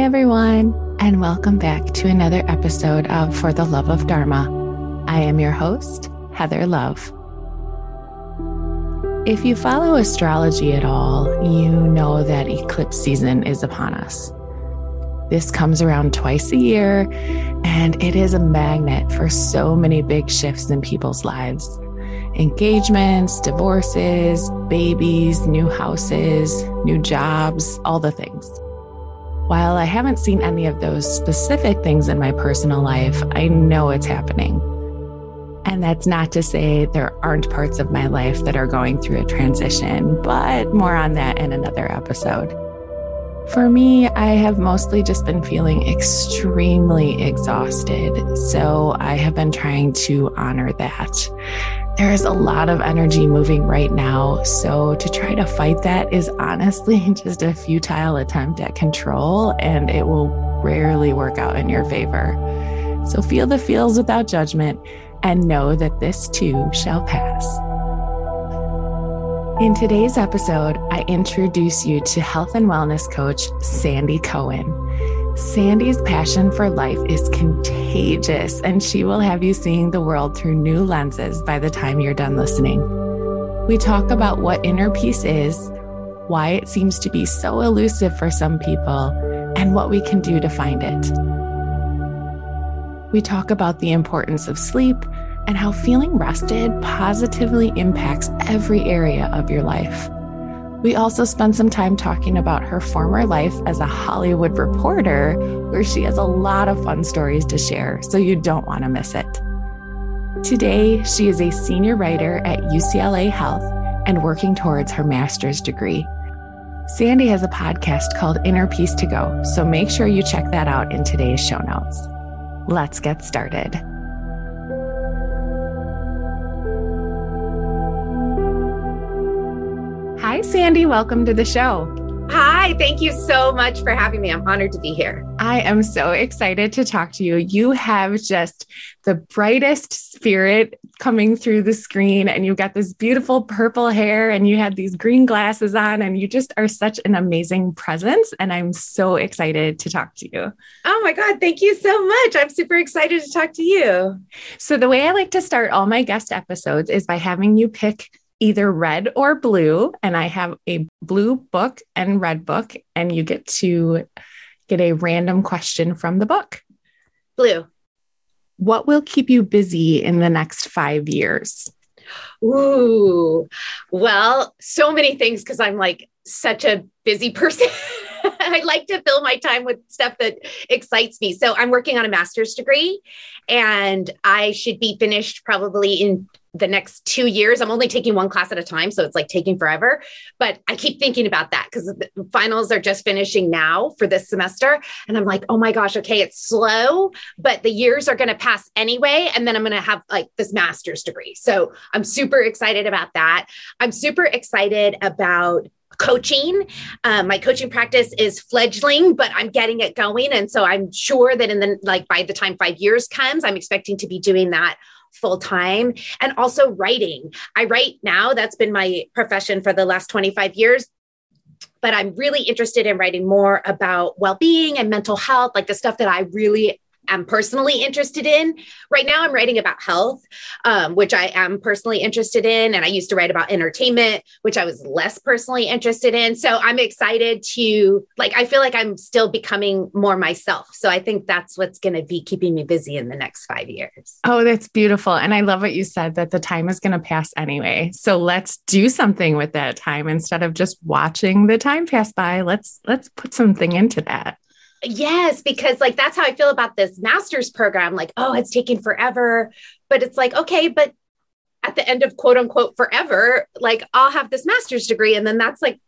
Everyone, and welcome back to another episode of For the Love of Dharma. I am your host, Heather Love. If you follow astrology at all, you know that eclipse season is upon us. This comes around twice a year, and it is a magnet for so many big shifts in people's lives engagements, divorces, babies, new houses, new jobs, all the things. While I haven't seen any of those specific things in my personal life, I know it's happening. And that's not to say there aren't parts of my life that are going through a transition, but more on that in another episode. For me, I have mostly just been feeling extremely exhausted. So I have been trying to honor that. There is a lot of energy moving right now. So to try to fight that is honestly just a futile attempt at control, and it will rarely work out in your favor. So feel the feels without judgment and know that this too shall pass. In today's episode, I introduce you to health and wellness coach Sandy Cohen. Sandy's passion for life is contagious, and she will have you seeing the world through new lenses by the time you're done listening. We talk about what inner peace is, why it seems to be so elusive for some people, and what we can do to find it. We talk about the importance of sleep and how feeling rested positively impacts every area of your life. We also spend some time talking about her former life as a Hollywood reporter, where she has a lot of fun stories to share, so you don't want to miss it. Today, she is a senior writer at UCLA Health and working towards her master's degree. Sandy has a podcast called Inner Peace to Go, so make sure you check that out in today's show notes. Let's get started. Hi, Sandy. Welcome to the show. Hi, thank you so much for having me. I'm honored to be here. I am so excited to talk to you. You have just the brightest spirit coming through the screen, and you've got this beautiful purple hair, and you had these green glasses on, and you just are such an amazing presence. And I'm so excited to talk to you. Oh my God, thank you so much. I'm super excited to talk to you. So, the way I like to start all my guest episodes is by having you pick either red or blue. And I have a blue book and red book, and you get to get a random question from the book. Blue. What will keep you busy in the next five years? Ooh, well, so many things because I'm like such a busy person. I like to fill my time with stuff that excites me. So I'm working on a master's degree and I should be finished probably in the next two years. I'm only taking one class at a time. So it's like taking forever. But I keep thinking about that because the finals are just finishing now for this semester. And I'm like, oh my gosh, okay, it's slow, but the years are going to pass anyway. And then I'm going to have like this master's degree. So I'm super excited about that. I'm super excited about coaching. Um, my coaching practice is fledgling, but I'm getting it going. And so I'm sure that in the like by the time five years comes, I'm expecting to be doing that full time and also writing. I write now, that's been my profession for the last 25 years. But I'm really interested in writing more about well being and mental health, like the stuff that I really am personally interested in. Right now, I'm writing about health, um, which I am personally interested in. And I used to write about entertainment, which I was less personally interested in. So I'm excited to, like, I feel like I'm still becoming more myself. So I think that's what's going to be keeping me busy in the next five years. Oh, that's beautiful. And I love what you said that the time is going to pass anyway. So let's do something with that time instead of just watching the time pass by. Let's let's put something into that. Yes, because like that's how I feel about this master's program. Like, oh, it's taking forever. But it's like, okay, but at the end of quote unquote forever, like I'll have this master's degree. And then that's like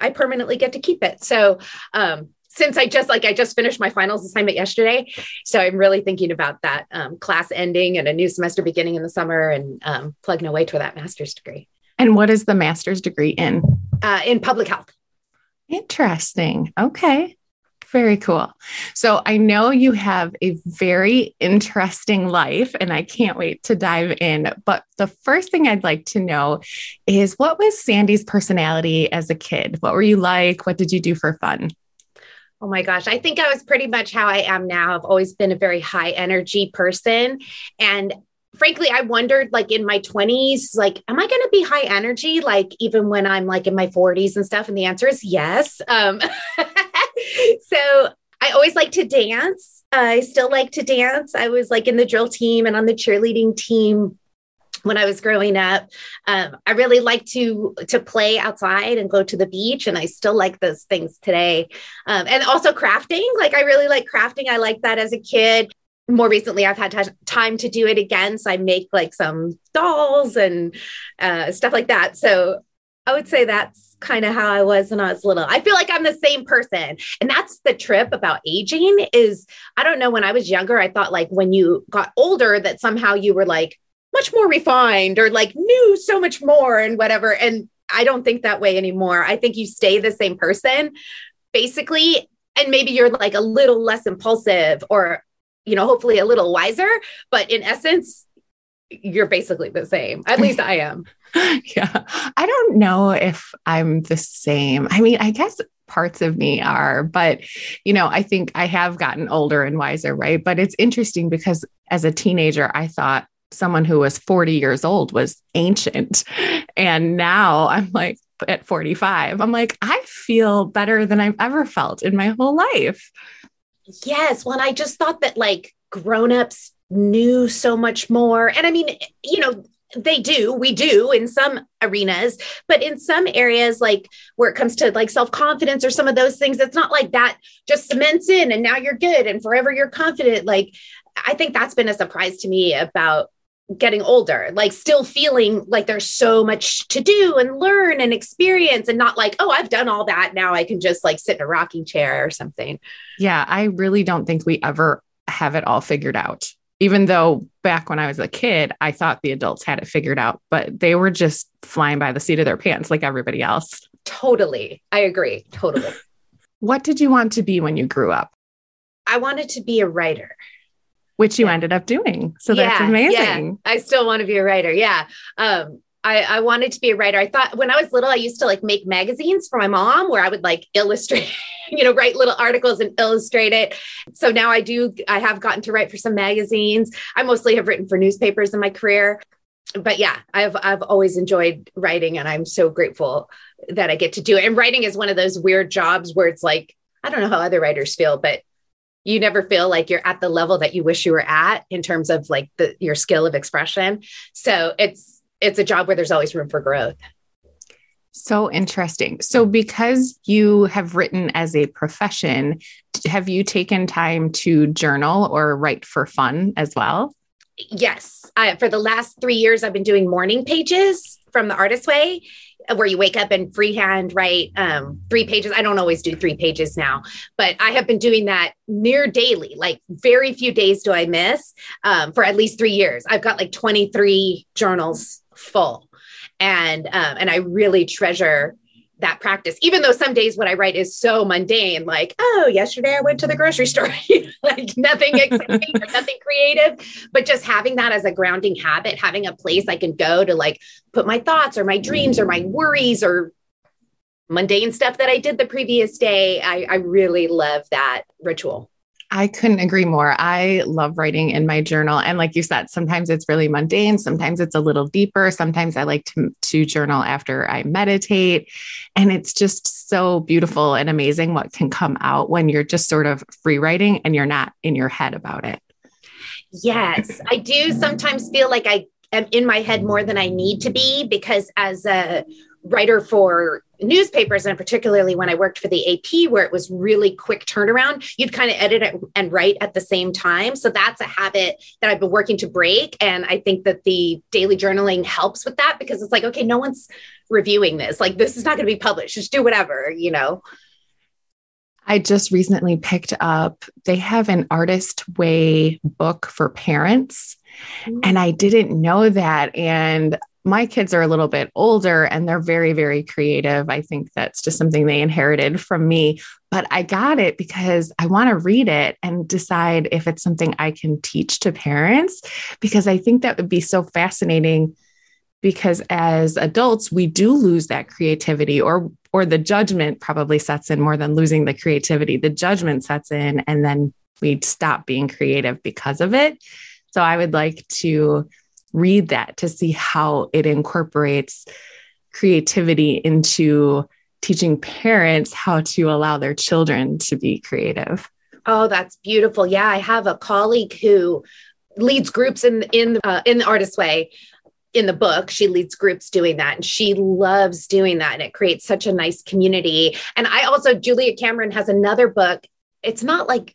I permanently get to keep it. So um since I just like I just finished my finals assignment yesterday, so I'm really thinking about that um, class ending and a new semester beginning in the summer and um, plugging away to that master's degree. And what is the master's degree in? Uh, in public health. Interesting. Okay. Very cool. So I know you have a very interesting life, and I can't wait to dive in. But the first thing I'd like to know is what was Sandy's personality as a kid? What were you like? What did you do for fun? Oh my gosh. I think I was pretty much how I am now. I've always been a very high energy person. And frankly, I wondered like in my 20s, like, am I going to be high energy? Like, even when I'm like in my 40s and stuff? And the answer is yes. Um, so I always like to dance. I still like to dance. I was like in the drill team and on the cheerleading team when I was growing up. Um, I really like to to play outside and go to the beach, and I still like those things today. Um, and also crafting, like I really like crafting. I like that as a kid. More recently, I've had t- time to do it again, so I make like some dolls and uh, stuff like that. So I would say that's kind of how I was when I was little. I feel like I'm the same person. And that's the trip about aging is I don't know when I was younger I thought like when you got older that somehow you were like much more refined or like knew so much more and whatever. And I don't think that way anymore. I think you stay the same person basically. And maybe you're like a little less impulsive or, you know, hopefully a little wiser. But in essence, you're basically the same. At least I am. yeah. I don't know if I'm the same. I mean, I guess parts of me are, but you know, I think I have gotten older and wiser, right? But it's interesting because as a teenager, I thought someone who was 40 years old was ancient. And now I'm like, at 45, I'm like, I feel better than I've ever felt in my whole life. Yes. Well, I just thought that like grown-ups knew so much more. And I mean, you know, they do we do in some arenas but in some areas like where it comes to like self-confidence or some of those things it's not like that just cements in and now you're good and forever you're confident like i think that's been a surprise to me about getting older, like still feeling like there's so much to do and learn and experience, and not like, oh, I've done all that. Now I can just like sit in a rocking chair or something. Yeah, I really don't think we ever have it all figured out. Even though back when I was a kid, I thought the adults had it figured out, but they were just flying by the seat of their pants like everybody else. Totally. I agree. Totally. what did you want to be when you grew up? I wanted to be a writer which you yeah. ended up doing. So that's yeah, amazing. Yeah. I still want to be a writer. Yeah. Um, I, I wanted to be a writer. I thought when I was little, I used to like make magazines for my mom where I would like illustrate, you know, write little articles and illustrate it. So now I do, I have gotten to write for some magazines. I mostly have written for newspapers in my career. But yeah, I've I've always enjoyed writing and I'm so grateful that I get to do it. And writing is one of those weird jobs where it's like, I don't know how other writers feel, but you never feel like you're at the level that you wish you were at in terms of like the your skill of expression so it's it's a job where there's always room for growth so interesting so because you have written as a profession have you taken time to journal or write for fun as well yes for the last three years i've been doing morning pages from the artist way where you wake up and freehand write um, three pages. I don't always do three pages now, but I have been doing that near daily. Like very few days do I miss um, for at least three years. I've got like 23 journals full, and um, and I really treasure that practice, even though some days what I write is so mundane, like, oh, yesterday I went to the grocery store, like nothing exciting or nothing creative, but just having that as a grounding habit, having a place I can go to like put my thoughts or my dreams or my worries or mundane stuff that I did the previous day. I, I really love that ritual. I couldn't agree more. I love writing in my journal. And like you said, sometimes it's really mundane, sometimes it's a little deeper. Sometimes I like to, to journal after I meditate. And it's just so beautiful and amazing what can come out when you're just sort of free writing and you're not in your head about it. Yes, I do sometimes feel like I am in my head more than I need to be because as a writer for newspapers and particularly when I worked for the AP where it was really quick turnaround, you'd kind of edit it and write at the same time. So that's a habit that I've been working to break. And I think that the daily journaling helps with that because it's like, okay, no one's reviewing this. Like this is not going to be published. Just do whatever, you know. I just recently picked up, they have an artist way book for parents. Mm-hmm. And I didn't know that. And my kids are a little bit older and they're very, very creative. I think that's just something they inherited from me. But I got it because I want to read it and decide if it's something I can teach to parents, because I think that would be so fascinating because as adults we do lose that creativity or or the judgment probably sets in more than losing the creativity the judgment sets in and then we stop being creative because of it so i would like to read that to see how it incorporates creativity into teaching parents how to allow their children to be creative. Oh that's beautiful. Yeah i have a colleague who leads groups in in uh, in the artist way in the book. She leads groups doing that and she loves doing that and it creates such a nice community. And i also julia cameron has another book. It's not like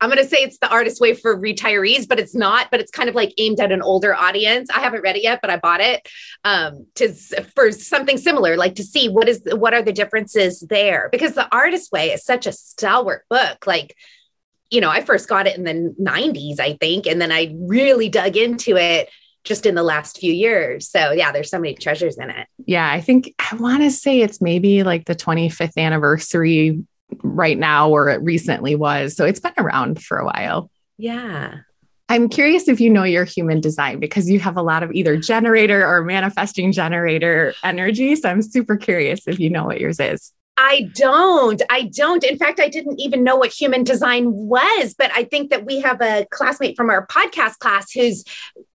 i'm going to say it's the artist way for retirees but it's not but it's kind of like aimed at an older audience i haven't read it yet but i bought it um to for something similar like to see what is what are the differences there because the artist way is such a stalwart book like you know, I first got it in the 90s, I think, and then I really dug into it just in the last few years. So yeah, there's so many treasures in it. Yeah, I think I want to say it's maybe like the 25th anniversary right now, or it recently was. So it's been around for a while. Yeah. I'm curious if you know your human design because you have a lot of either generator or manifesting generator energy. So I'm super curious if you know what yours is. I don't. I don't. In fact, I didn't even know what human design was, but I think that we have a classmate from our podcast class who's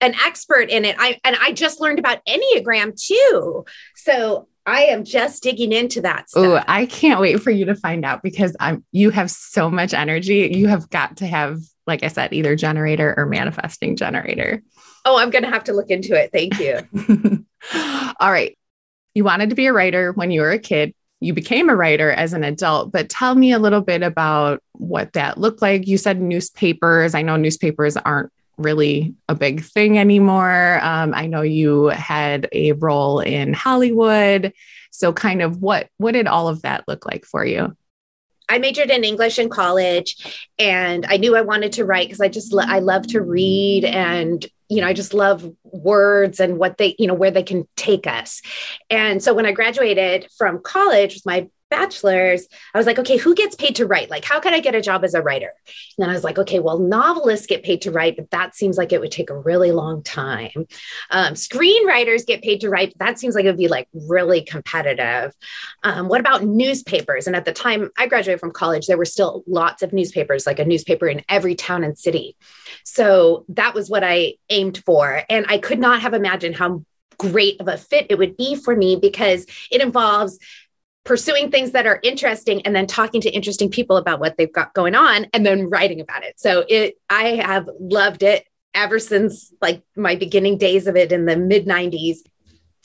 an expert in it. I and I just learned about Enneagram too. So I am just digging into that Oh, I can't wait for you to find out because I'm you have so much energy. You have got to have, like I said, either generator or manifesting generator. Oh, I'm gonna have to look into it. Thank you. All right. You wanted to be a writer when you were a kid you became a writer as an adult, but tell me a little bit about what that looked like. You said newspapers. I know newspapers aren't really a big thing anymore. Um, I know you had a role in Hollywood. So kind of what what did all of that look like for you? I majored in English in college and I knew I wanted to write because I just I love to read and you know, I just love words and what they, you know, where they can take us. And so when I graduated from college with my bachelor's, I was like, okay, who gets paid to write? Like, how can I get a job as a writer? And then I was like, okay, well, novelists get paid to write, but that seems like it would take a really long time. Um, screenwriters get paid to write, but that seems like it would be like really competitive. Um, what about newspapers? And at the time I graduated from college, there were still lots of newspapers, like a newspaper in every town and city. So that was what I aimed for. And I could not have imagined how great of a fit it would be for me because it involves pursuing things that are interesting and then talking to interesting people about what they've got going on and then writing about it. So it I have loved it ever since like my beginning days of it in the mid 90s.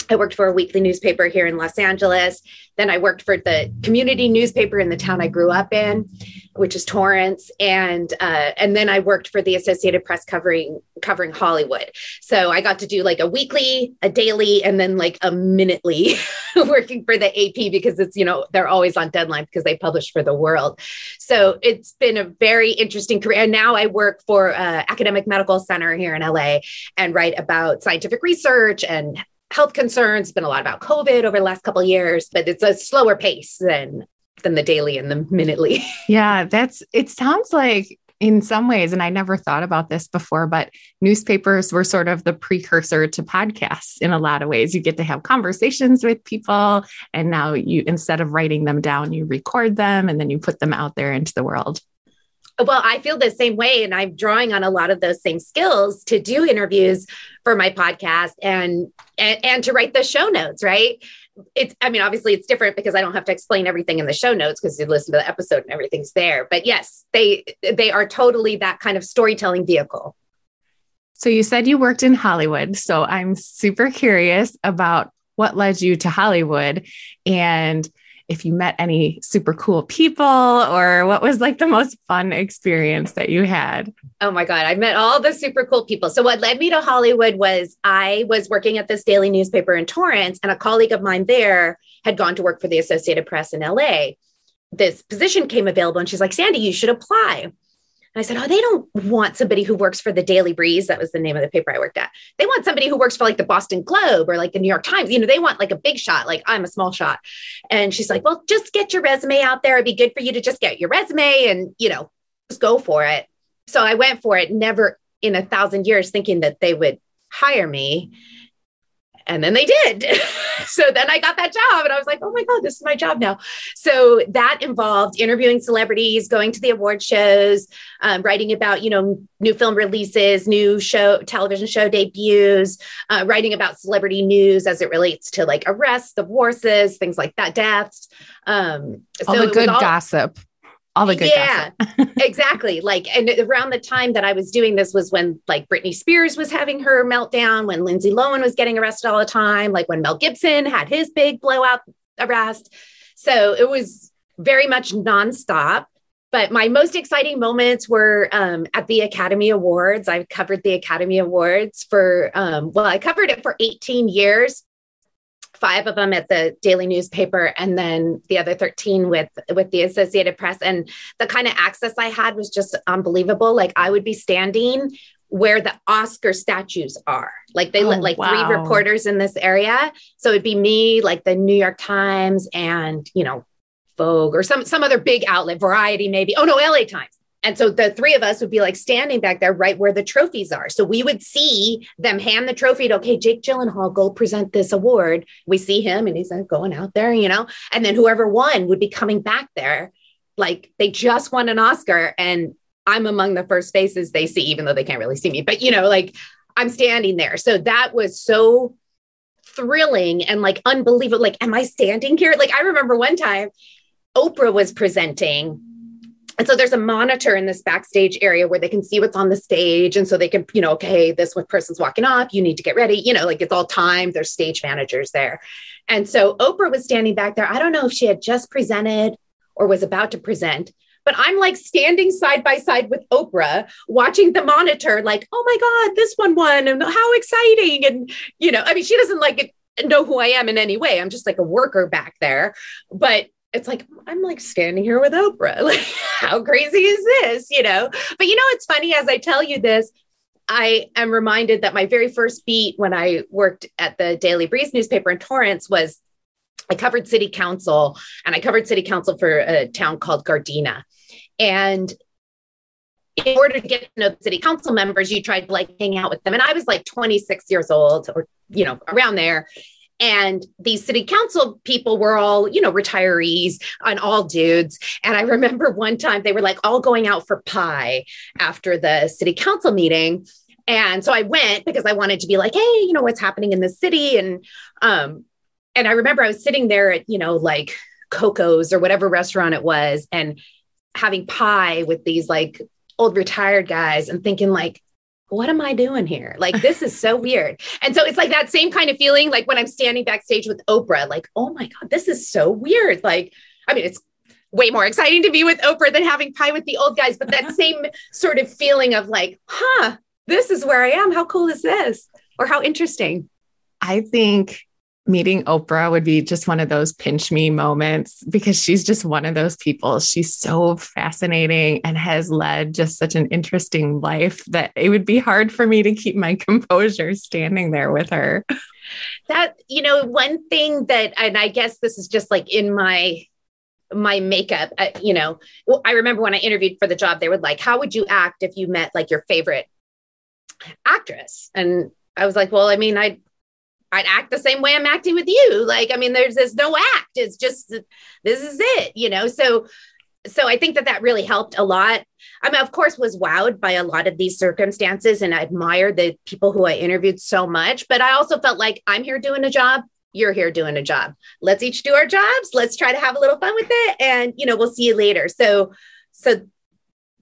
I worked for a weekly newspaper here in Los Angeles. Then I worked for the community newspaper in the town I grew up in, which is Torrance, and uh, and then I worked for the Associated Press covering covering Hollywood. So I got to do like a weekly, a daily, and then like a minutely working for the AP because it's you know they're always on deadline because they publish for the world. So it's been a very interesting career. And now I work for uh, Academic Medical Center here in LA and write about scientific research and health concerns. It's been a lot about COVID over the last couple years, but it's a slower pace than than the daily and the minutely. yeah, that's it sounds like in some ways, and I never thought about this before, but newspapers were sort of the precursor to podcasts in a lot of ways. You get to have conversations with people, and now you, instead of writing them down, you record them and then you put them out there into the world. Well, I feel the same way, and I'm drawing on a lot of those same skills to do interviews for my podcast and and, and to write the show notes. Right? It's, I mean, obviously, it's different because I don't have to explain everything in the show notes because you listen to the episode and everything's there. But yes, they they are totally that kind of storytelling vehicle. So you said you worked in Hollywood, so I'm super curious about what led you to Hollywood and if you met any super cool people or what was like the most fun experience that you had. Oh my God, I met all the super cool people. So, what led me to Hollywood was I was working at this daily newspaper in Torrance, and a colleague of mine there had gone to work for the Associated Press in LA. This position came available, and she's like, Sandy, you should apply. And I said, Oh, they don't want somebody who works for the Daily Breeze. That was the name of the paper I worked at. They want somebody who works for like the Boston Globe or like the New York Times. You know, they want like a big shot, like I'm a small shot. And she's like, Well, just get your resume out there. It'd be good for you to just get your resume and, you know, just go for it. So I went for it, never in a thousand years thinking that they would hire me. And then they did. so then I got that job and I was like, oh my God, this is my job now. So that involved interviewing celebrities, going to the award shows, um, writing about, you know, new film releases, new show, television show debuts, uh, writing about celebrity news as it relates to like arrests, divorces, things like that, deaths. Um, all so the good all, gossip all the good yeah exactly. Like and around the time that i was doing this was when like britney spears was having her meltdown when lindsay lohan was getting arrested all the time like when mel gibson had his big blowout arrest. So it was very much nonstop. But my most exciting moments were um, at the academy awards. I covered the academy awards for um, well i covered it for 18 years five of them at the daily newspaper and then the other 13 with with the associated press. And the kind of access i had was just unbelievable. Like i would be standing where the oscar statues are. Like they oh, let like wow. three reporters in this area. So it'd be me like the new york times and you know vogue or some some other big outlet variety maybe. Oh no la times and so the three of us would be like standing back there right where the trophies are. So we would see them hand the trophy to, okay, Jake Gyllenhaal, go present this award. We see him and he's like going out there, you know, and then whoever won would be coming back there. Like they just won an Oscar and I'm among the first faces they see, even though they can't really see me, but you know, like I'm standing there. So that was so thrilling and like unbelievable. Like, am I standing here? Like I remember one time Oprah was presenting and so there's a monitor in this backstage area where they can see what's on the stage. And so they can, you know, okay, this one person's walking off, you need to get ready. You know, like it's all timed. There's stage managers there. And so Oprah was standing back there. I don't know if she had just presented or was about to present, but I'm like standing side by side with Oprah, watching the monitor, like, oh my God, this one won. And how exciting. And, you know, I mean, she doesn't like know who I am in any way. I'm just like a worker back there. But it's like I'm like standing here with Oprah. Like, how crazy is this? You know? But you know, it's funny as I tell you this, I am reminded that my very first beat when I worked at the Daily Breeze newspaper in Torrance was I covered city council and I covered city council for a town called Gardena. And in order to get to know the city council members, you tried to like hang out with them. And I was like 26 years old or, you know, around there and these city council people were all you know retirees and all dudes. And i remember one time they were like all going out for pie after the city council meeting. And so i went because i wanted to be like hey you know what's happening in the city? And um and i remember i was sitting there at you know like coco's or whatever restaurant it was and having pie with these like old retired guys and thinking like what am I doing here? Like, this is so weird. And so it's like that same kind of feeling, like when I'm standing backstage with Oprah, like, oh my God, this is so weird. Like, I mean, it's way more exciting to be with Oprah than having pie with the old guys, but that same sort of feeling of like, huh, this is where I am. How cool is this? Or how interesting. I think meeting Oprah would be just one of those pinch me moments because she's just one of those people. She's so fascinating and has led just such an interesting life that it would be hard for me to keep my composure standing there with her. That, you know, one thing that, and I guess this is just like in my my makeup uh, you know i remember when i interviewed for the job they were like how would you act if you met like your favorite actress and i was like well i mean i I'd act the same way I'm acting with you. Like, I mean, there's there's no act. It's just this is it, you know. So, so I think that that really helped a lot. I mean, of course, was wowed by a lot of these circumstances, and I admire the people who I interviewed so much. But I also felt like I'm here doing a job. You're here doing a job. Let's each do our jobs. Let's try to have a little fun with it, and you know, we'll see you later. So, so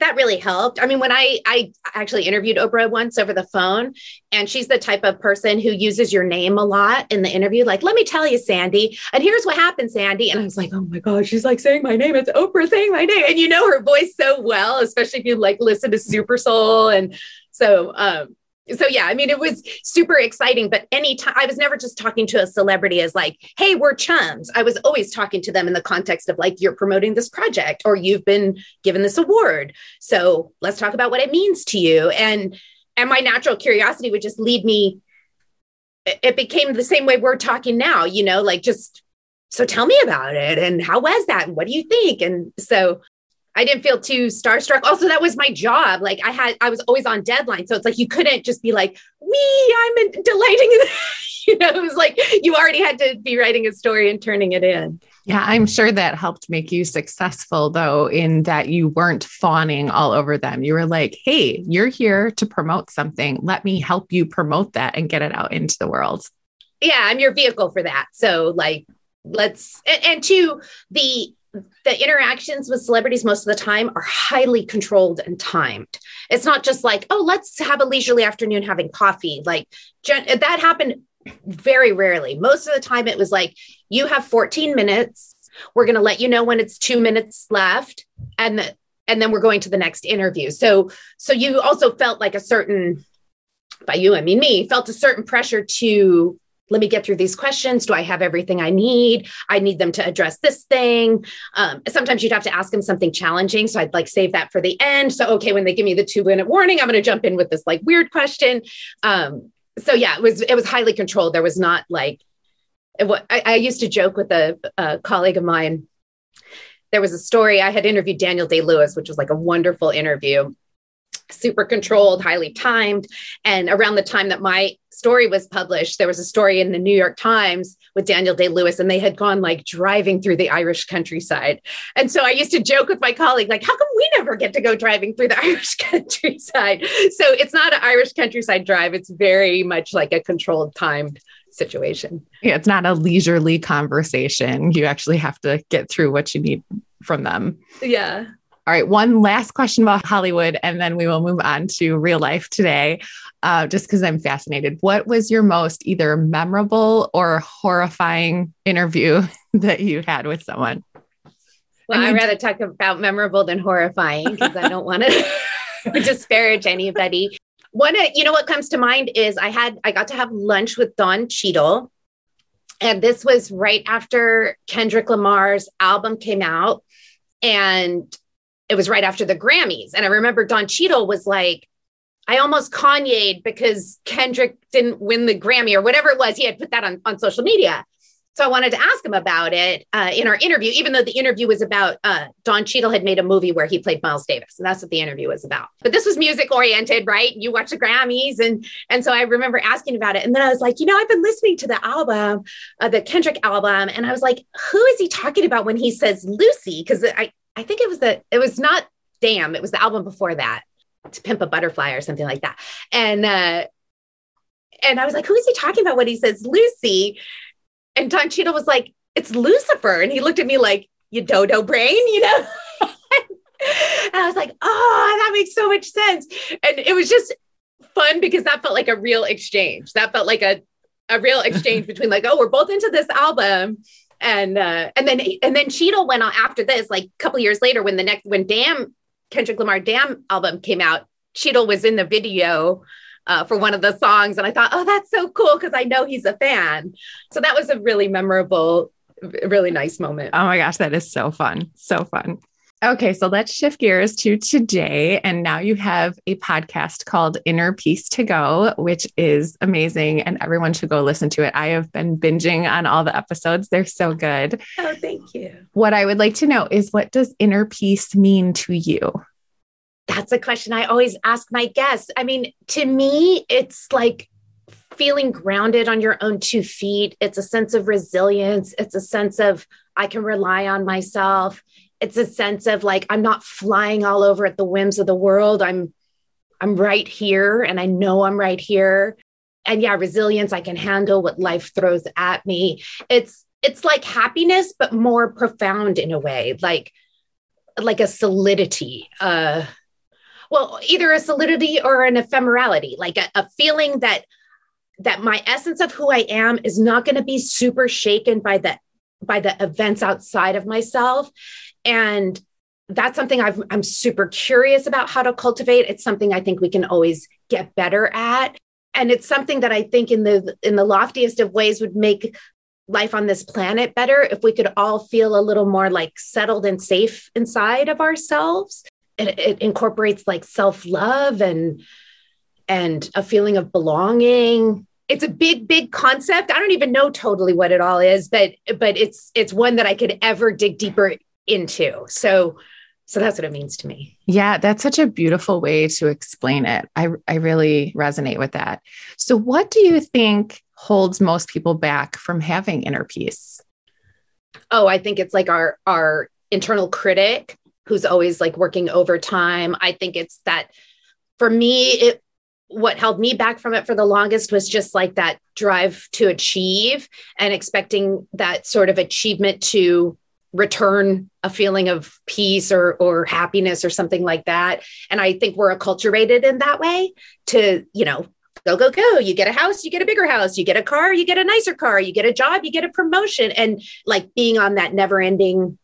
that really helped. I mean, when I I actually interviewed Oprah once over the phone, and she's the type of person who uses your name a lot in the interview. Like, let me tell you, Sandy, and here's what happened, Sandy. And I was like, oh my god, she's like saying my name. It's Oprah saying my name, and you know her voice so well, especially if you like listen to Super Soul. And so, um, so yeah, I mean, it was super exciting. But anytime I was never just talking to a celebrity as like, hey, we're chums. I was always talking to them in the context of like, you're promoting this project or you've been given this award. So let's talk about what it means to you. And and my natural curiosity would just lead me. It became the same way we're talking now, you know, like just so tell me about it and how was that and what do you think and so I didn't feel too starstruck. Also, that was my job. Like I had, I was always on deadline. So it's like you couldn't just be like, "We, I'm delighting." you know, it was like you already had to be writing a story and turning it in. Yeah, I'm sure that helped make you successful, though, in that you weren't fawning all over them. You were like, hey, you're here to promote something. Let me help you promote that and get it out into the world. Yeah, I'm your vehicle for that. So, like, let's, and, and two, the, the interactions with celebrities most of the time are highly controlled and timed. It's not just like, oh, let's have a leisurely afternoon having coffee. Like that happened very rarely. Most of the time, it was like, you have 14 minutes. We're going to let you know when it's two minutes left. And, the, and then we're going to the next interview. So, so you also felt like a certain, by you, I mean me, felt a certain pressure to let me get through these questions. Do I have everything I need? I need them to address this thing. Um, sometimes you'd have to ask them something challenging. So I'd like save that for the end. So, okay, when they give me the two minute warning, I'm going to jump in with this like weird question. Um, so yeah, it was, it was highly controlled. There was not like, it, I, I used to joke with a, a colleague of mine. There was a story I had interviewed Daniel Day Lewis, which was like a wonderful interview super controlled, highly timed. And around the time that my story was published, there was a story in the New York Times with Daniel Day Lewis, and they had gone like driving through the Irish countryside. And so I used to joke with my colleague, like, how come we never get to go driving through the Irish countryside? So it's not an Irish countryside drive, it's very much like a controlled, timed situation. Yeah, it's not a leisurely conversation. You actually have to get through what you need from them. Yeah. All right, one last question about Hollywood, and then we will move on to real life today, uh, just because I'm fascinated. What was your most either memorable or horrifying interview that you had with someone? Well, I'd rather talk about memorable than horrifying because I don't want to disparage anybody. One, you know, what comes to mind is I had I got to have lunch with Don Cheadle, and this was right after Kendrick Lamar's album came out, and it was right after the Grammys. And I remember Don Cheadle was like, I almost Kanye'd because Kendrick didn't win the Grammy or whatever it was. He had put that on, on social media. So I wanted to ask him about it uh, in our interview, even though the interview was about uh, Don Cheadle had made a movie where he played Miles Davis, and that's what the interview was about. But this was music oriented, right? You watch the Grammys, and and so I remember asking about it, and then I was like, you know, I've been listening to the album, uh, the Kendrick album, and I was like, who is he talking about when he says Lucy? Because I I think it was the it was not Damn, it was the album before that, to Pimp a Butterfly or something like that. And uh and I was like, who is he talking about when he says Lucy? And Don Cheadle was like, it's Lucifer. And he looked at me like, you dodo brain, you know? and I was like, oh, that makes so much sense. And it was just fun because that felt like a real exchange. That felt like a, a real exchange between like, oh, we're both into this album and uh, and then and then Cheadle went on after this, like a couple years later, when the next when Damn Kendrick Lamar Damn album came out, Cheadle was in the video uh, for one of the songs, and I thought, oh, that's so cool because I know he's a fan. So that was a really memorable, really nice moment. Oh my gosh, that is so fun, so fun. Okay, so let's shift gears to today. And now you have a podcast called Inner Peace to Go, which is amazing. And everyone should go listen to it. I have been binging on all the episodes, they're so good. Oh, thank you. What I would like to know is what does inner peace mean to you? That's a question I always ask my guests. I mean, to me, it's like feeling grounded on your own two feet. It's a sense of resilience, it's a sense of I can rely on myself it's a sense of like i'm not flying all over at the whims of the world. I'm i'm right here and i know i'm right here. And yeah resilience i can handle what life throws at me. It's it's like happiness but more profound in a way like like a solidity uh well either a solidity or an ephemerality like a, a feeling that that my essence of who i am is not going to be super shaken by the by the events outside of myself and that's something i am super curious about how to cultivate. It's something I think we can always get better at. And it's something that I think in the in the loftiest of ways would make life on this planet better if we could all feel a little more like settled and safe inside of ourselves. It, it incorporates like self-love and and a feeling of belonging it's a big big concept i don't even know totally what it all is but but it's it's one that i could ever dig deeper into. So so that's what it means to me. Yeah, that's such a beautiful way to explain it. I I really resonate with that. So what do you think holds most people back from having inner peace? Oh, I think it's like our our internal critic who's always like working overtime. I think it's that for me, it what held me back from it for the longest was just like that drive to achieve and expecting that sort of achievement to return a feeling of peace or or happiness or something like that. And i think we're acculturated in that way to you know go go go. You get a house you get a bigger house. You get a car you get a nicer car. You get a job you get a promotion. And like being on that never ending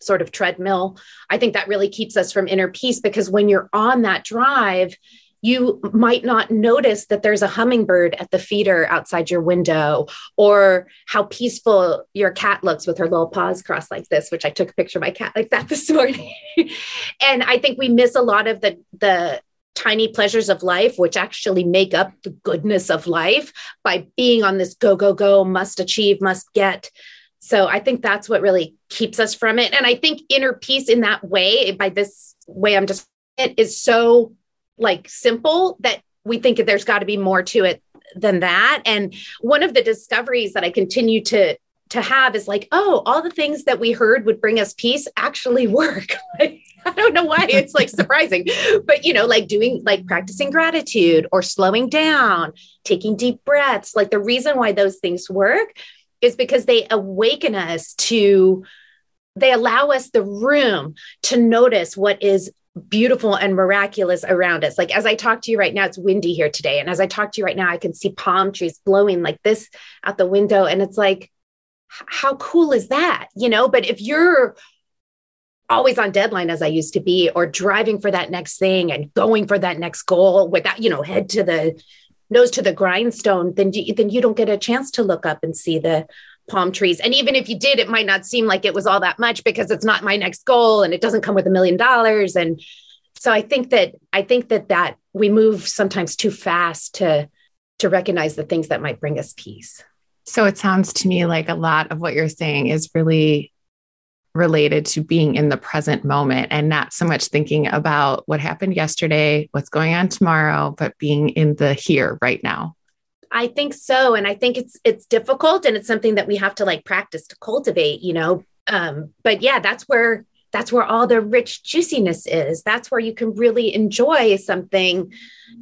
sort of treadmill i think that really keeps us from inner peace because when you're on that drive you might not notice that there's a hummingbird at the feeder outside your window or how peaceful your cat looks with her little paws crossed like this which i took a picture of my cat like that this morning. And i think we miss a lot of the the tiny pleasures of life which actually make up the goodness of life by being on this go go go must achieve must get. So i think that's what really keeps us from it. And i think inner peace in that way by this way i'm just it is so like simple that we think that there's got to be more to it than that. And one of the discoveries that i continue to to have is like oh all the things that we heard would bring us peace actually work. I don't know why it's like surprising but you know like doing like practicing gratitude or slowing down taking deep breaths like the reason why those things work is because they awaken us to they allow us the room to notice what is beautiful and miraculous around us. Like as I talk to you right now, it's windy here today. And as I talk to you right now, I can see palm trees blowing like this out the window. And it's like, how cool is that? You know, but if you're always on deadline as I used to be, or driving for that next thing and going for that next goal without, you know, head to the nose to the grindstone, then you, then you don't get a chance to look up and see the palm trees. And even if you did, it might not seem like it was all that much because it's not my next goal and it doesn't come with a million dollars. And so I think that I think that that we move sometimes too fast to to recognize the things that might bring us peace. So it sounds to me like a lot of what you're saying is really related to being in the present moment and not so much thinking about what happened yesterday, what's going on tomorrow, but being in the here right now. I think so. And I think it's it's difficult and it's something that we have to like practice to cultivate, you know. Um, but yeah, that's where that's where all the rich juiciness is. That's where you can really enjoy something.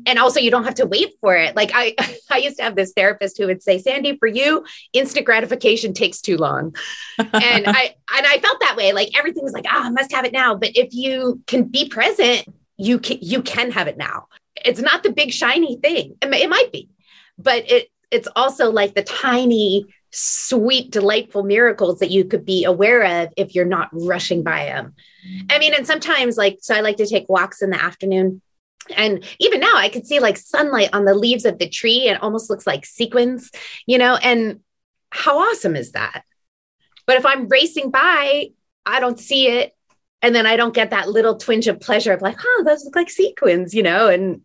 And also you don't have to wait for it. Like I I used to have this therapist who would say, Sandy, for you, instant gratification takes too long. and I and I felt that way. Like everything was like, ah, oh, I must have it now. But if you can be present, you can you can have it now. It's not the big shiny thing. It might be, but it it's also like the tiny sweet delightful miracles that you could be aware of if you're not rushing by them i mean and sometimes like so i like to take walks in the afternoon. And even now i could see like sunlight on the leaves of the tree. And almost looks like sequins you know and how awesome is that? But if i'm racing by i don't see it. And then i don't get that little twinge of pleasure of like oh those look like sequins you know and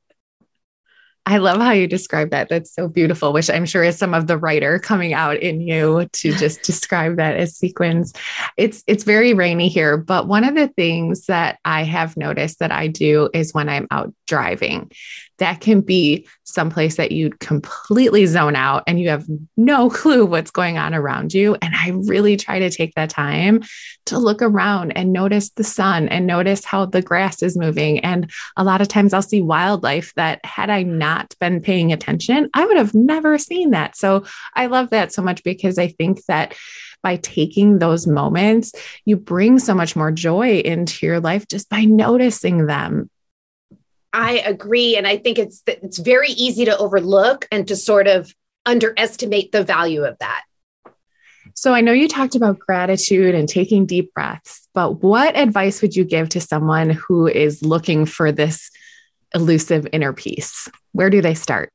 I love how you describe that. That's so beautiful, which I'm sure is some of the writer coming out in you to just describe that as sequins. It's it's very rainy here, but one of the things that I have noticed that I do is when I'm out driving that can be someplace that you completely zone out and you have no clue what's going on around you. And I really try to take that time to look around and notice the sun and notice how the grass is moving. And a lot of times I'll see wildlife that had I not been paying attention, I would have never seen that. So I love that so much because I think that by taking those moments, you bring so much more joy into your life just by noticing them. I agree. And I think it's it's very easy to overlook and to sort of underestimate the value of that. So I know you talked about gratitude and taking deep breaths, but what advice would you give to someone who is looking for this elusive inner peace? Where do they start?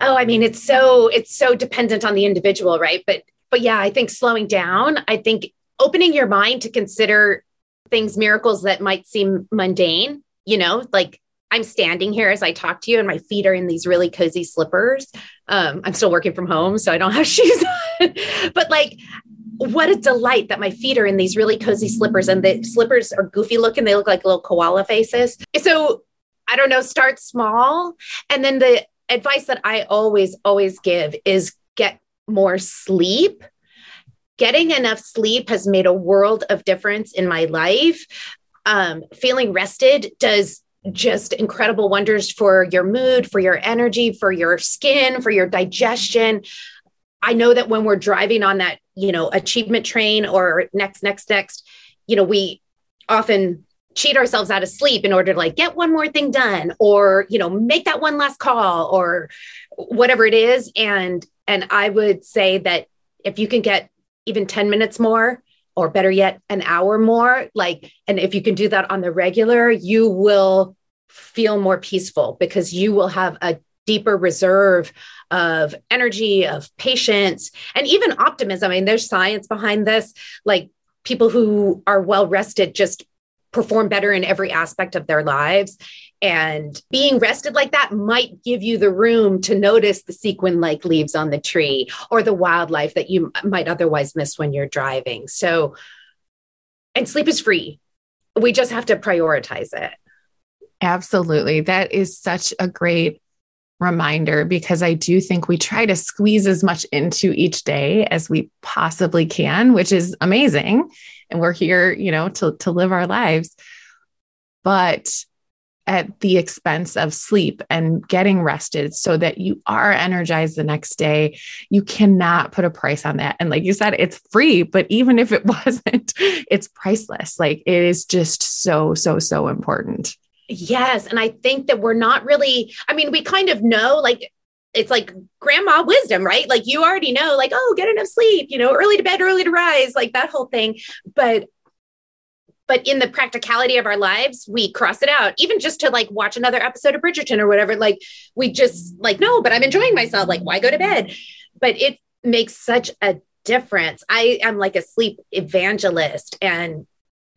Oh, I mean, it's so it's so dependent on the individual, right? But but yeah, I think slowing down, I think opening your mind to consider things miracles that might seem mundane, you know, like I'm standing here as I talk to you, and my feet are in these really cozy slippers. Um, I'm still working from home, so I don't have shoes on. but like, what a delight that my feet are in these really cozy slippers, and the slippers are goofy looking. They look like little koala faces. So I don't know, start small. And then the advice that I always, always give is get more sleep. Getting enough sleep has made a world of difference in my life. Um, feeling rested does just incredible wonders for your mood, for your energy, for your skin, for your digestion. I know that when we're driving on that, you know, achievement train or next, next, next, you know, we often cheat ourselves out of sleep in order to like get one more thing done or, you know, make that one last call or whatever it is. And and I would say that if you can get even 10 minutes more, or better yet, an hour more, like, and if you can do that on the regular, you will feel more peaceful because you will have a deeper reserve of energy, of patience, and even optimism. I mean, there's science behind this. Like people who are well rested just perform better in every aspect of their lives. And being rested like that might give you the room to notice the sequin like leaves on the tree or the wildlife that you might otherwise miss when you're driving. So, and sleep is free. We just have to prioritize it. Absolutely. That is such a great reminder because I do think we try to squeeze as much into each day as we possibly can, which is amazing and we're here, you know, to, to live our lives. But at the expense of sleep and getting rested so that you are energized the next day. You cannot put a price on that. And like you said, it's free, but even if it wasn't, it's priceless. Like it is just so, so, so important. Yes. And I think that we're not really, I mean, we kind of know, like, it's like grandma wisdom, right? Like you already know, like, oh, get enough sleep, you know, early to bed, early to rise, like that whole thing. But but in the practicality of our lives, we cross it out, even just to like watch another episode of Bridgerton or whatever. Like we just like, no, but I'm enjoying myself. Like, why go to bed? But it makes such a difference. I am like a sleep evangelist and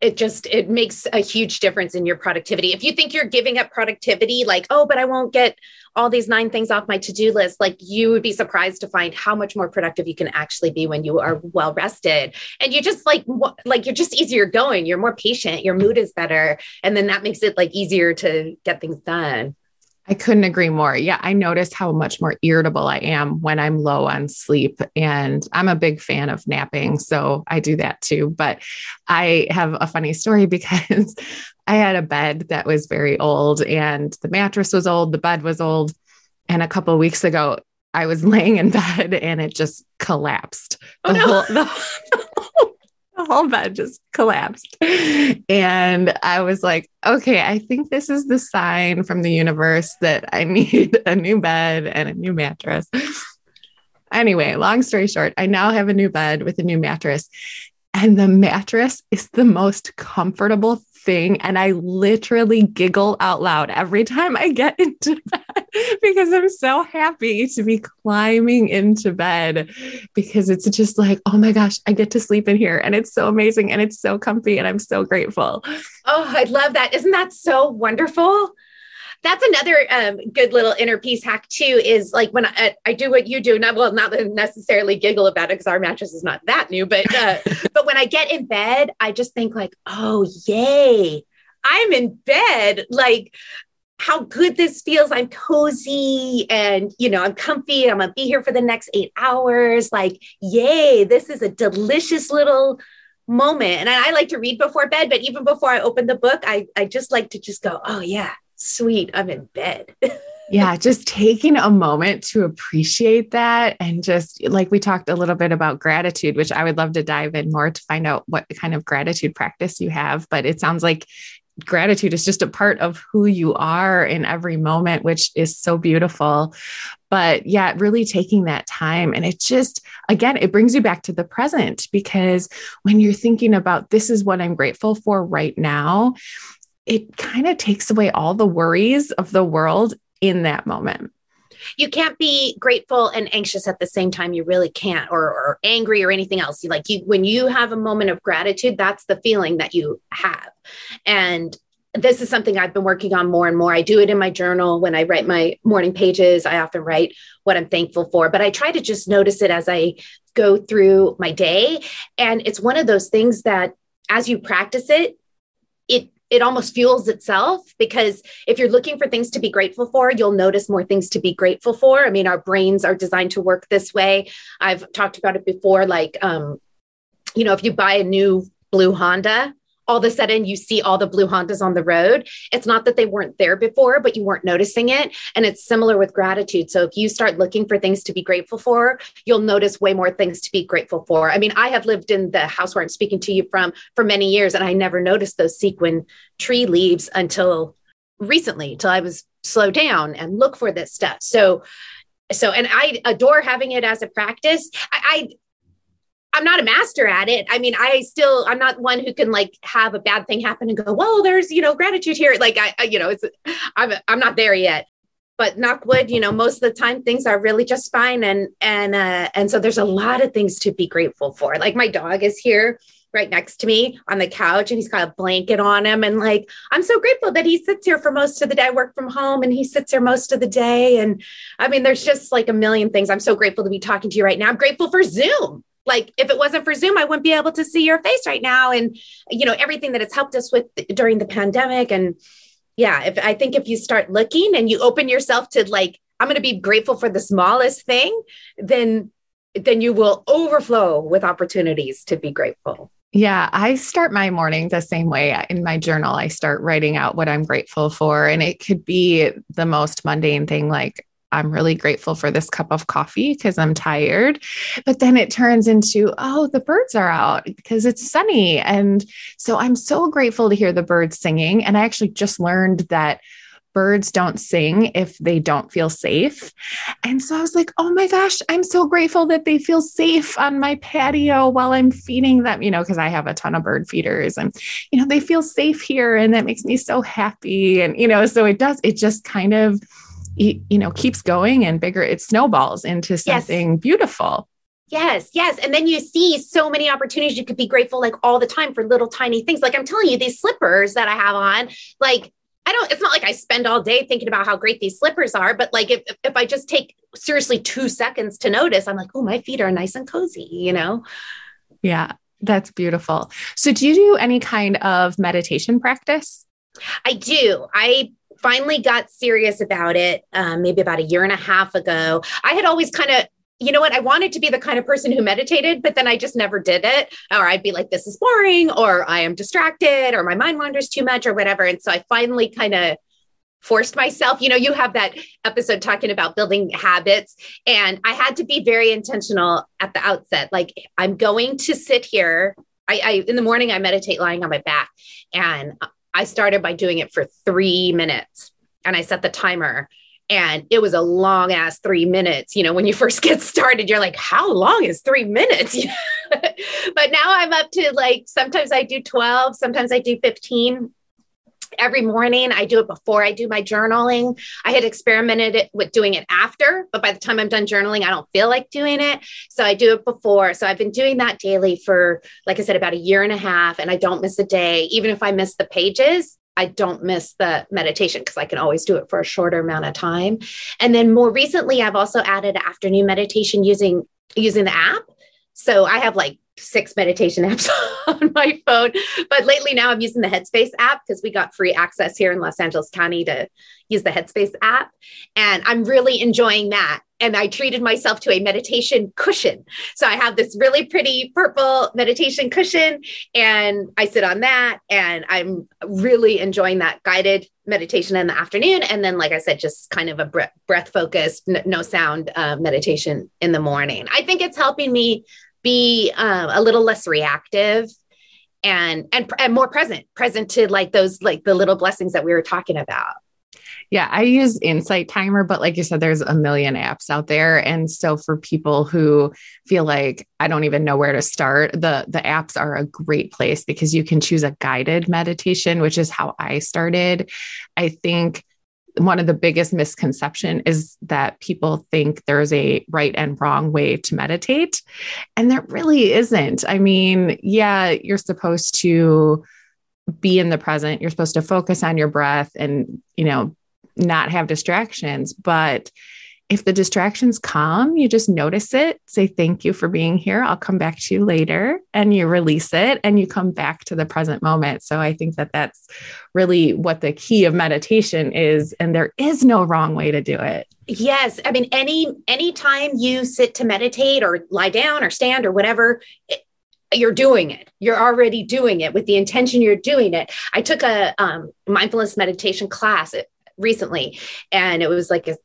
it just it makes a huge difference in your productivity. If you think you're giving up productivity like oh but i won't get all these nine things off my to-do list like you would be surprised to find how much more productive you can actually be when you are well rested. And you just like like you're just easier going. You're more patient. Your mood is better. And then that makes it like easier to get things done I couldn't agree more. Yeah, I notice how much more irritable I am when I'm low on sleep. And I'm a big fan of napping. So I do that too. But I have a funny story because I had a bed that was very old and the mattress was old, the bed was old. And a couple weeks ago, I was laying in bed and it just collapsed. Oh, the no. whole, the, the whole bed just collapsed. And I was like, okay, I think this is the sign from the universe that I need a new bed and a new mattress. Anyway, long story short, I now have a new bed with a new mattress. And the mattress is the most comfortable thing. And I literally giggle out loud every time I get into bed because I'm so happy to be climbing into bed because it's just like, oh my gosh, I get to sleep in here. And it's so amazing and it's so comfy. And I'm so grateful. Oh, I love that. Isn't that so wonderful? that's another um, good little inner peace hack too is like when I, I do what you do not well not necessarily giggle about it because our mattress is not that new but uh, but when i get in bed i just think like oh yay i'm in bed like how good this feels. I'm cozy and, you know, I'm comfy. I'm going to be here for the next eight hours. Like, yay, this is a delicious little moment. And I, I like to read before bed, but even before I open the book, I, I just like to just go, oh, yeah, sweet, I'm in bed. yeah, just taking a moment to appreciate that. And just like we talked a little bit about gratitude, which I would love to dive in more to find out what kind of gratitude practice you have. But it sounds like gratitude is just a part of who you are in every moment, which is so beautiful. But yeah, really taking that time. And it just, again, it brings you back to the present because when you're thinking about this is what I'm grateful for right now, it kind of takes away all the worries of the world in that moment. You can't be grateful and anxious at the same time. You really can't, or, or angry or anything else. You like you when you have a moment of gratitude, that's the feeling that you have. And this is something I've been working on more and more. I do it in my journal when I write my morning pages. I often write what I'm thankful for, but I try to just notice it as I go through my day. And it's one of those things that as you practice it, it almost fuels itself because if you're looking for things to be grateful for, you'll notice more things to be grateful for. I mean, our brains are designed to work this way. I've talked about it before, like, um, you know, if you buy a new blue Honda, all of a sudden you see all the blue Hondas on the road. It's not that they weren't there before, but you weren't noticing it. And it's similar with gratitude. So if you start looking for things to be grateful for, you'll notice way more things to be grateful for. I mean, I have lived in the house where I'm speaking to you from for many years, and I never noticed those sequin tree leaves until recently, till I was slow down and look for this stuff. So so and i adore having it as a practice I, I, I'm not a master at it. I mean, I still, I'm not one who can like have a bad thing happen and go, well, there's, you know, gratitude here. Like I, I you know, it's, I'm, I'm not there yet, but knock wood, you know, most of the time things are really just fine. And, and, uh, and so there's a lot of things to be grateful for. Like my dog is here right next to me on the couch and he's got a blanket on him. And like, I'm so grateful that he sits here for most of the day. I work from home and he sits here most of the day. And I mean, there's just like a million things. I'm so grateful to be talking to you right now. I'm grateful for Zoom like if it wasn't for zoom i wouldn't be able to see your face right now and you know everything that it's helped us with during the pandemic and yeah if i think if you start looking and you open yourself to like i'm going to be grateful for the smallest thing then then you will overflow with opportunities to be grateful yeah, I start my morning the same way. In my journal, I start writing out what I'm grateful for. And it could be the most mundane thing like I'm really grateful for this cup of coffee because I'm tired. But then it turns into, oh, the birds are out because it's sunny. And so I'm so grateful to hear the birds singing. And I actually just learned that birds don't sing if they don't feel safe. And so I was like, oh my gosh, I'm so grateful that they feel safe on my patio while I'm feeding them, you know, because I have a ton of bird feeders and, you know, they feel safe here. And that makes me so happy. And, you know, so it does, it just kind of, you know keeps going and bigger it snowballs into something yes. beautiful Yes, yes. And then you see so many opportunities. You could be grateful like all the time for little tiny things. Like I'm telling you, these slippers that I have on, like I don't, it's not like I spend all day thinking about how great these slippers are, but like if, if I just take seriously two seconds to notice, I'm like, oh, my feet are nice and cozy, you know? Yeah, that's beautiful. So do you do any kind of meditation practice? I do. I finally got serious about it um, maybe about a year and a half ago. I had always kind of you know what? I wanted to be the kind of person who meditated, but then I just never did it. Or I'd be like, this is boring, or I am distracted, or my mind wanders too much, or whatever. And so I finally kind of forced myself. You know, you have that episode talking about building habits, and I had to be very intentional at the outset. Like, I'm going to sit here. I, I in the morning, I meditate lying on my back, and I started by doing it for three minutes and I set the timer. And it was a long ass three minutes. You know, when you first get started, you're like, how long is three minutes? but now I'm up to like, sometimes I do 12, sometimes I do 15 every morning. I do it before I do my journaling. I had experimented with doing it after, but by the time I'm done journaling, I don't feel like doing it. So I do it before. So I've been doing that daily for, like I said, about a year and a half, and I don't miss a day. Even if I miss the pages, I don't miss the meditation because I can always do it for a shorter amount of time. And then more recently, I've also added afternoon meditation using using the app. So I have like six meditation apps on my phone. But lately now I'm using the Headspace app because we got free access here in Los Angeles County to use the Headspace app. And I'm really enjoying that. And I treated myself to a meditation cushion. So I have this really pretty purple meditation cushion and I sit on that and I'm really enjoying that guided meditation in the afternoon. And then, like I said, just kind of a breath, focused, no sound uh, meditation in the morning. I think it's helping me be um, a little less reactive and and and more present present to like those like the little blessings that we were talking about. Yeah i use insight timer but like you said there's a million apps out there. And so for people who feel like i don't even know where to start the the apps are a great place because you can choose a guided meditation which is how i started. I think one of the biggest misconception is that people think there's a right and wrong way to meditate and there really isn't. I mean yeah you're supposed to be in the present you're supposed to focus on your breath and you know not have distractions but if the distractions come, you just notice it, say, Thank you for being here. I'll come back to you later. And you release it and you come back to the present moment. So I think that that's really what the key of meditation is. And there is no wrong way to do it. Yes. I mean, any anytime you sit to meditate or lie down or stand or whatever, it, you're doing it. You're already doing it with the intention you're doing it. I took a um, mindfulness meditation class recently, and it was like a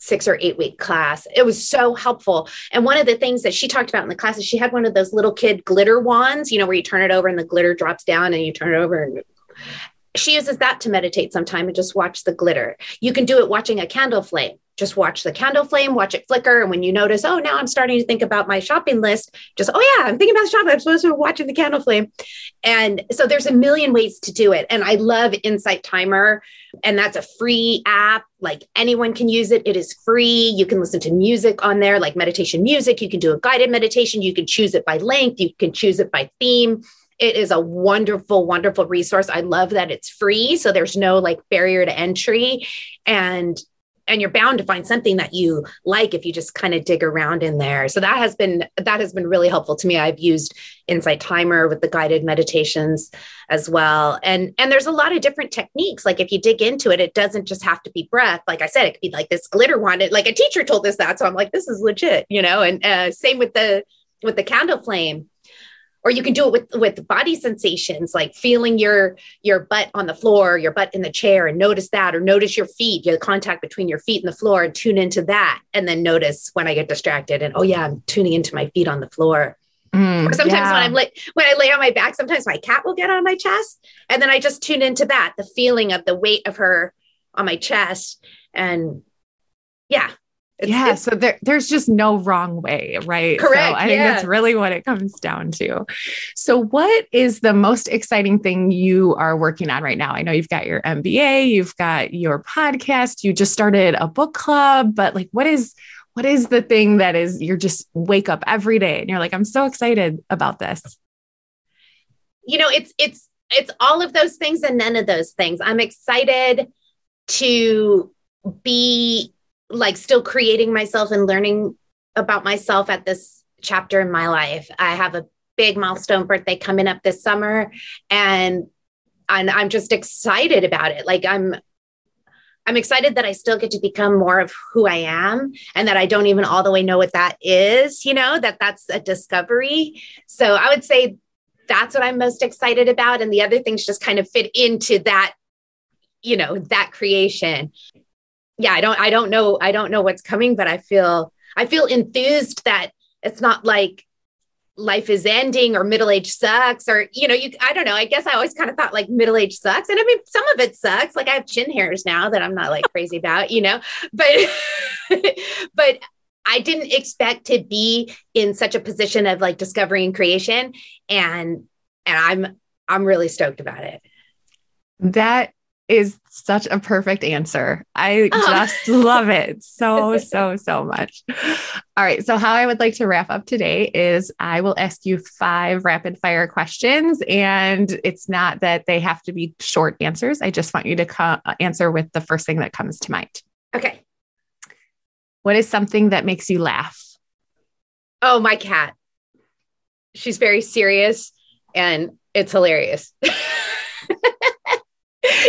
six or eight week class. It was so helpful. And one of the things that she talked about in the class is she had one of those little kid glitter wands, you know, where you turn it over and the glitter drops down and you turn it over and she uses that to meditate sometime and just watch the glitter. You can do it watching a candle flame. Just watch the candle flame, watch it flicker. And when you notice, oh, now I'm starting to think about my shopping list, just, oh, yeah, I'm thinking about shopping. I'm supposed to be watching the candle flame. And so there's a million ways to do it. And I love Insight Timer. And that's a free app. Like anyone can use it. It is free. You can listen to music on there, like meditation music. You can do a guided meditation. You can choose it by length. You can choose it by theme it is a wonderful, wonderful resource. I love that it's free. So there's no like barrier to entry. And and you're bound to find something that you like if you just kind of dig around in there. So that has been that has been really helpful to me. I've used Insight Timer with the guided meditations as well. And and there's a lot of different techniques. Like if you dig into it, it doesn't just have to be breath. Like I said, it could be like this glitter one. It, like a teacher told us that, so I'm like, this is legit, you know. And uh, same with the with the candle flame or you can do it with with body sensations like feeling your your butt on the floor your butt in the chair and notice that or notice your feet your contact between your feet and the floor and tune into that and then notice when i get distracted and oh yeah i'm tuning into my feet on the floor mm, or sometimes yeah. when i'm like when i lay on my back sometimes my cat will get on my chest and then i just tune into that the feeling of the weight of her on my chest and yeah it's, yeah. It's, so there, there's just no wrong way, right? Correct. So I think yeah. that's really what it comes down to. So, what is the most exciting thing you are working on right now? I know you've got your MBA, you've got your podcast, you just started a book club, but like, what is what is the thing that is you're just wake up every day and you're like, I'm so excited about this? You know, it's it's it's all of those things and none of those things. I'm excited to be like still creating myself and learning about myself at this chapter in my life. I have a big milestone birthday coming up this summer and and I'm just excited about it. Like I'm I'm excited that I still get to become more of who I am and that I don't even all the way know what that is, you know, that that's a discovery. So I would say that's what I'm most excited about and the other things just kind of fit into that you know, that creation yeah, I don't I don't know I don't know what's coming, but I feel I feel enthused that it's not like life is ending or middle age sucks or you know you I don't know. I guess I always kind of thought like middle age sucks. And I mean some of it sucks. Like I have chin hairs now that I'm not like crazy about you know but but I didn't expect to be in such a position of like discovery and creation. And and I'm I'm really stoked about it. That is such a perfect answer. I oh. just love it so, so, so much. All right. So, how I would like to wrap up today is I will ask you five rapid fire questions. And it's not that they have to be short answers. I just want you to co- uh, answer with the first thing that comes to mind. Okay. What is something that makes you laugh? Oh, my cat. She's very serious and it's hilarious.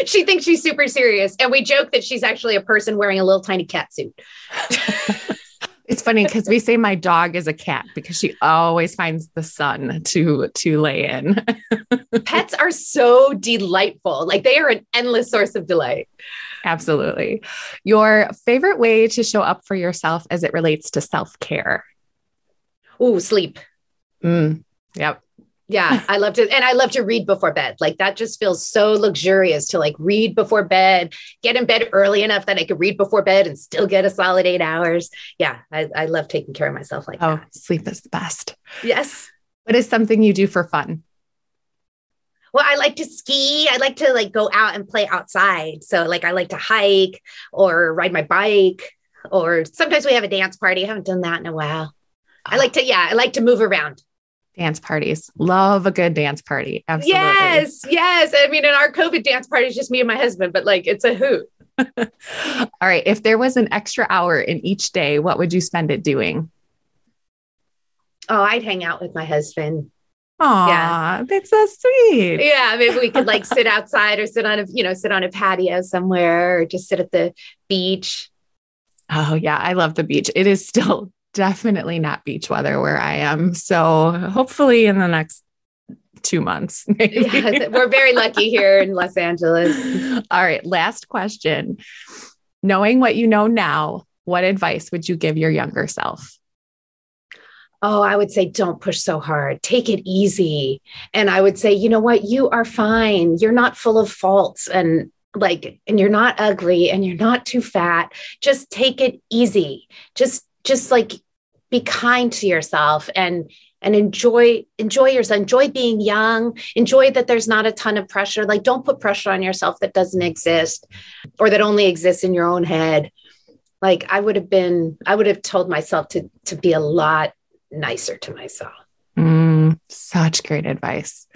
she thinks she's super serious. And we joke that she's actually a person wearing a little tiny cat suit. it's funny because we say my dog is a cat because she always finds the sun to to lay in. Pets are so delightful. Like they are an endless source of delight. Absolutely. Your favorite way to show up for yourself as it relates to self-care? Oh, sleep. Mm, yep. Yeah, I love to, and I love to read before bed. Like that just feels so luxurious to like read before bed, get in bed early enough that I could read before bed and still get a solid eight hours. Yeah, I, I love taking care of myself like oh, that. Sleep is the best. Yes. What is something you do for fun? Well, I like to ski. I like to like go out and play outside. So like I like to hike or ride my bike, or sometimes we have a dance party. I haven't done that in a while. I oh. like to, yeah, I like to move around. Dance parties. Love a good dance party. Absolutely. Yes. Yes. I mean, in our COVID dance party is just me and my husband, but like it's a hoot. All right. If there was an extra hour in each day, what would you spend it doing? Oh, I'd hang out with my husband. Aw, yeah. that's so sweet. Yeah, maybe we could like sit outside or sit on a, you know, sit on a patio somewhere or just sit at the beach. Oh, yeah, I love the beach. It is still definitely not beach weather where I am. So hopefully in the next two months. Yeah, we're very lucky here in Los Angeles. All right, last question. Knowing what you know now, what advice would you give your younger self? Oh, I would say don't push so hard. Take it easy. And I would say, you know what? You are fine. You're not full of faults and like and you're not ugly and you're not too fat. Just take it easy. Just just like be kind to yourself and and enjoy enjoy yourself enjoy being young enjoy that there's not a ton of pressure like don't put pressure on yourself that doesn't exist or that only exists in your own head like i would have been i would have told myself to to be a lot nicer to myself mm, such great advice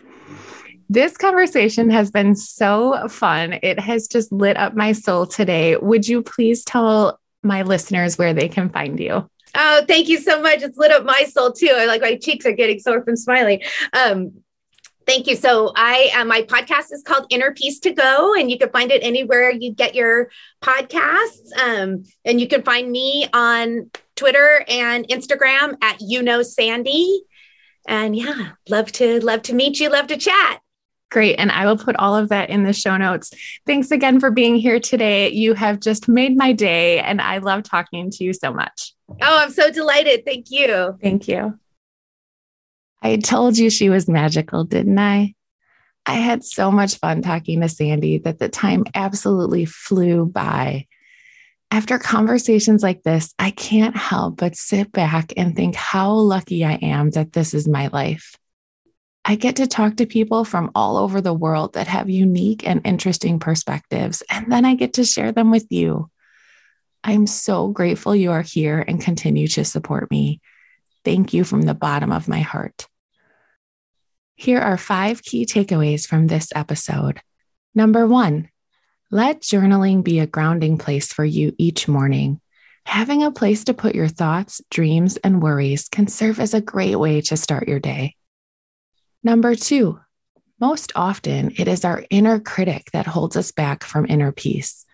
this conversation has been so fun. It has just lit up my soul today. Would you please tell my listeners where they can find you? Oh, thank you so much. It's lit up my soul too. I like my cheeks are getting sore from smiling. Um, Thank you. So I uh, my podcast is called Inner Peace to Go, and you can find it anywhere you get your podcasts. Um, and you can find me on Twitter and Instagram at you know Sandy. And yeah, love to love to meet you. Love to chat. Great. And I will put all of that in the show notes. Thanks again for being here today. You have just made my day, and I love talking to you so much. Oh, I'm so delighted. Thank you. Thank you. I told you she was magical, didn't I? I had so much fun talking to Sandy that the time absolutely flew by. After conversations like this, I can't help but sit back and think how lucky I am that this is my life. I get to talk to people from all over the world that have unique and interesting perspectives, and then I get to share them with you. I'm so grateful you are here and continue to support me. Thank you from the bottom of my heart. Here are five key takeaways from this episode. Number one, let journaling be a grounding place for you each morning. Having a place to put your thoughts, dreams, and worries can serve as a great way to start your day. Number two, most often it is our inner critic that holds us back from inner peace.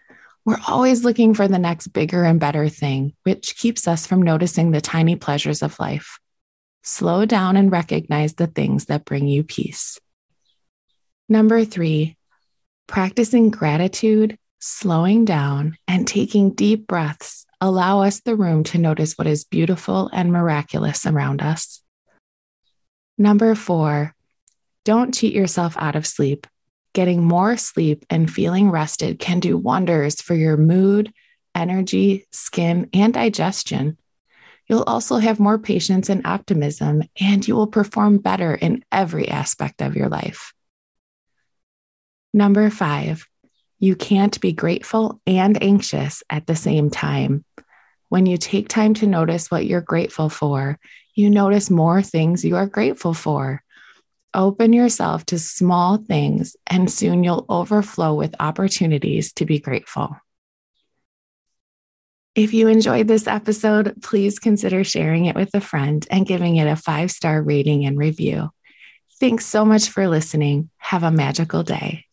We're always looking for the next bigger and better thing, which keeps us from noticing the tiny pleasures of life. Slow down and recognize the things that bring you peace. Number three, practicing gratitude, slowing down, and taking deep breaths allow us the room to notice what is beautiful and miraculous around us. Number four, don't cheat yourself out of sleep. Getting more sleep and feeling rested can do wonders for your mood, energy, skin, and digestion. You'll also have more patience and optimism, and you will perform better in every aspect of your life. Number five, you can't be grateful and anxious at the same time. When you take time to notice what you're grateful for, you notice more things you are grateful for. Open yourself to small things, and soon you'll overflow with opportunities to be grateful. If you enjoyed this episode, please consider sharing it with a friend and giving it a five star rating and review. Thanks so much for listening. Have a magical day.